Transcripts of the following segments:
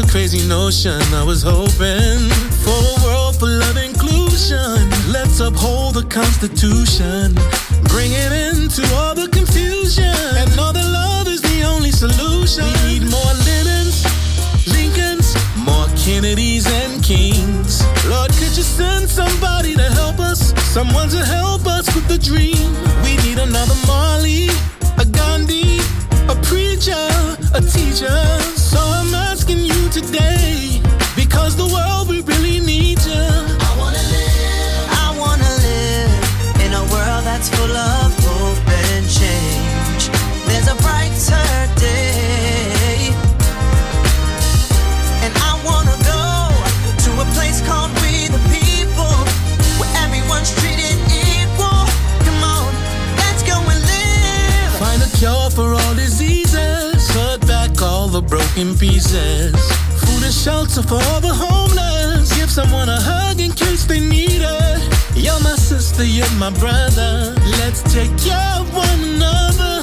I was hoping for a world full of inclusion. Let's uphold the Constitution. Bring it into all the confusion. And know that love is the only solution. We need more Lennons, Lincolns, more Kennedys and Kings. Lord, could you send somebody to help us? Someone to help us with the dream. We need another Marley, a Gandhi, a preacher, a teacher. Broken pieces. Food and shelter for all the homeless. Give someone a hug in case they need it. You're my sister, you're my brother. Let's take care of one another.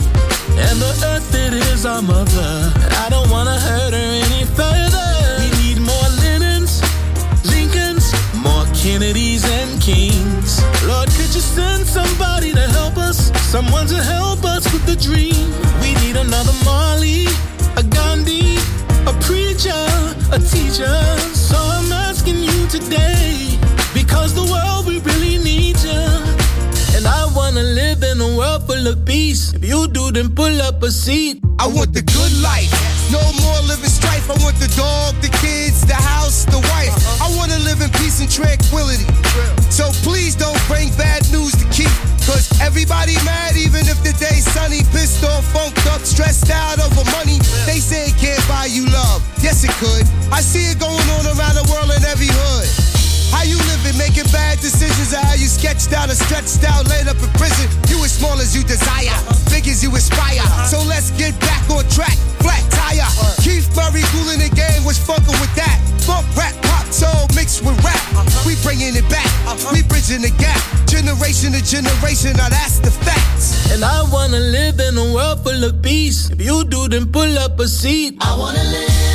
And the earth, it is our mother. I don't wanna hurt her any further. We need more Lennons, Lincolns, more Kennedys and Kings. Lord, could you send somebody to help us? Someone to help us with the dream. We need another Marley, a preacher, a teacher. So I'm asking you today, because the world we really need you. And I wanna live in a world full of peace. If you do, then pull up a seat. I want the good life. No more strife. I want the dog, the kids, the house, the wife. Uh-huh. I wanna live in peace and tranquility. So please don't bring bad news to keep. Cause everybody mad even if the day's sunny. Pissed off, funked up, stressed out over money. They say it can't buy you love. Yes, it could. I see it going on around the world in every hood. How you living, making bad decisions, or how you sketched out or stretched out, laid up in prison. You as small as you desire, big as you aspire. So let's get back on track, flat tire. Keith Murray cooling the game, was fucking with that. Funk, rap, pop, soul mixed with rap. We bringing it back, we bridging the gap. Generation to generation, now that's the facts. And I wanna live in a world full of peace. If you do, then pull up a seat. I wanna live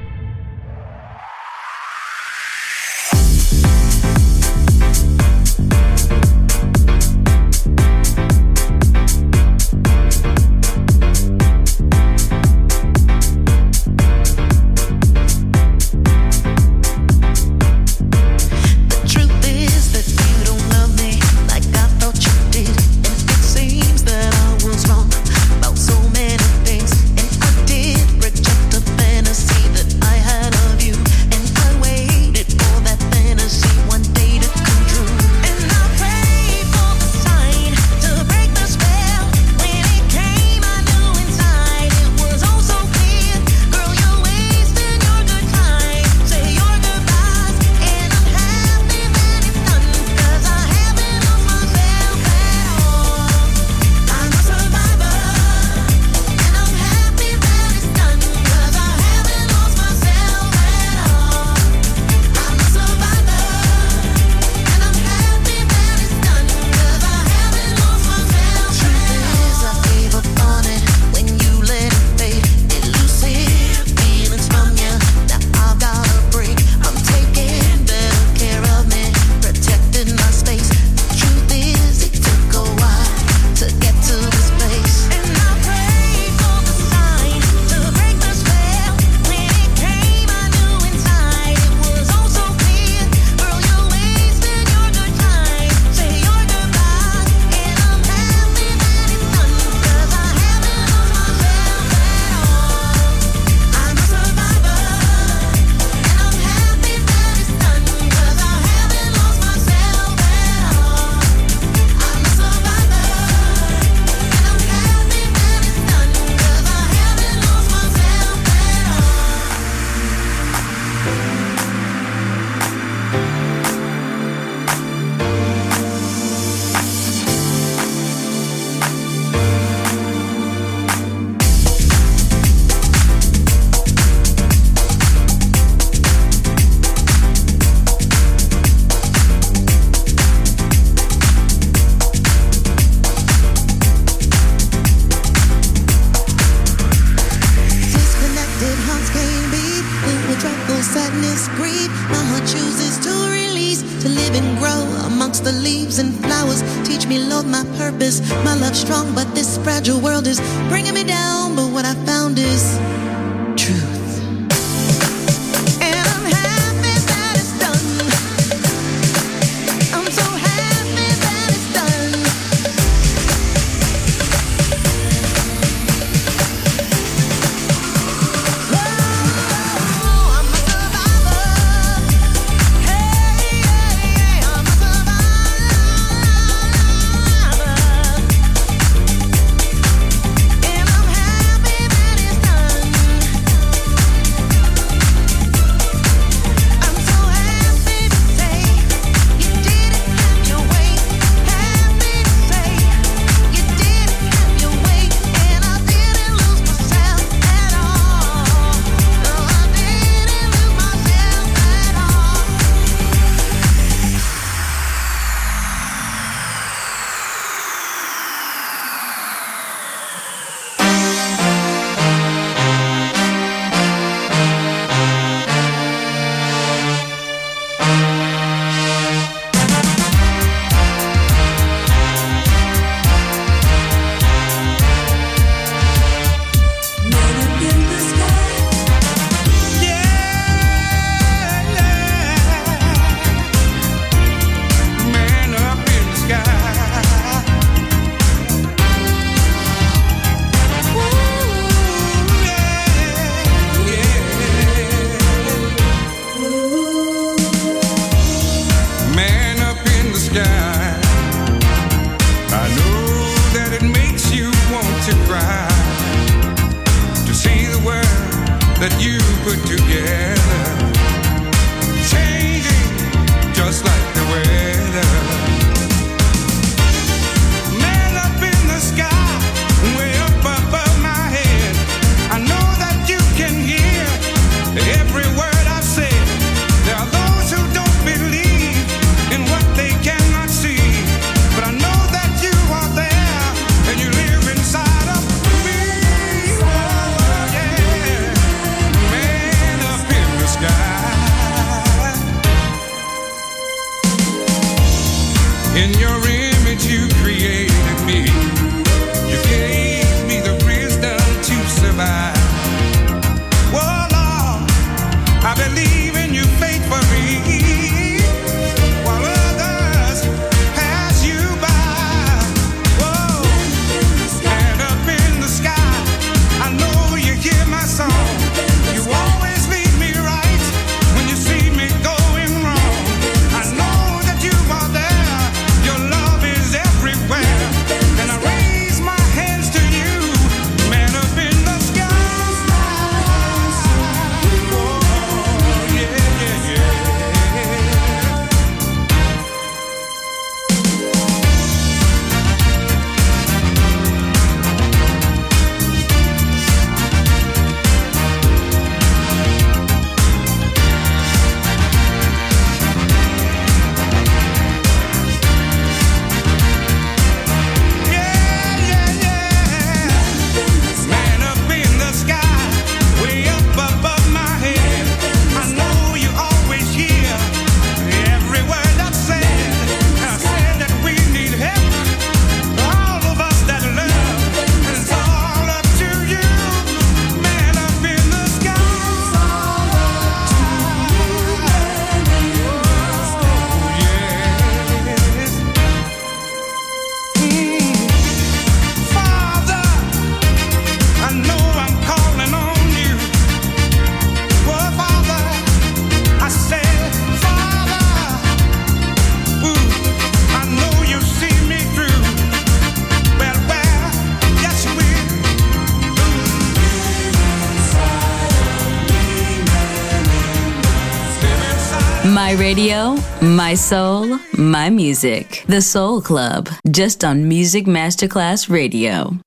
in your ear. My radio, my soul, my music. The Soul Club, just on Music Masterclass Radio.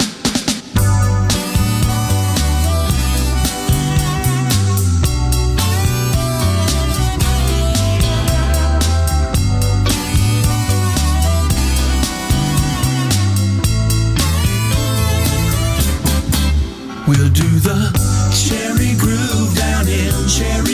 We'll do the cherry groove down in Cherry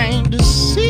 came to see.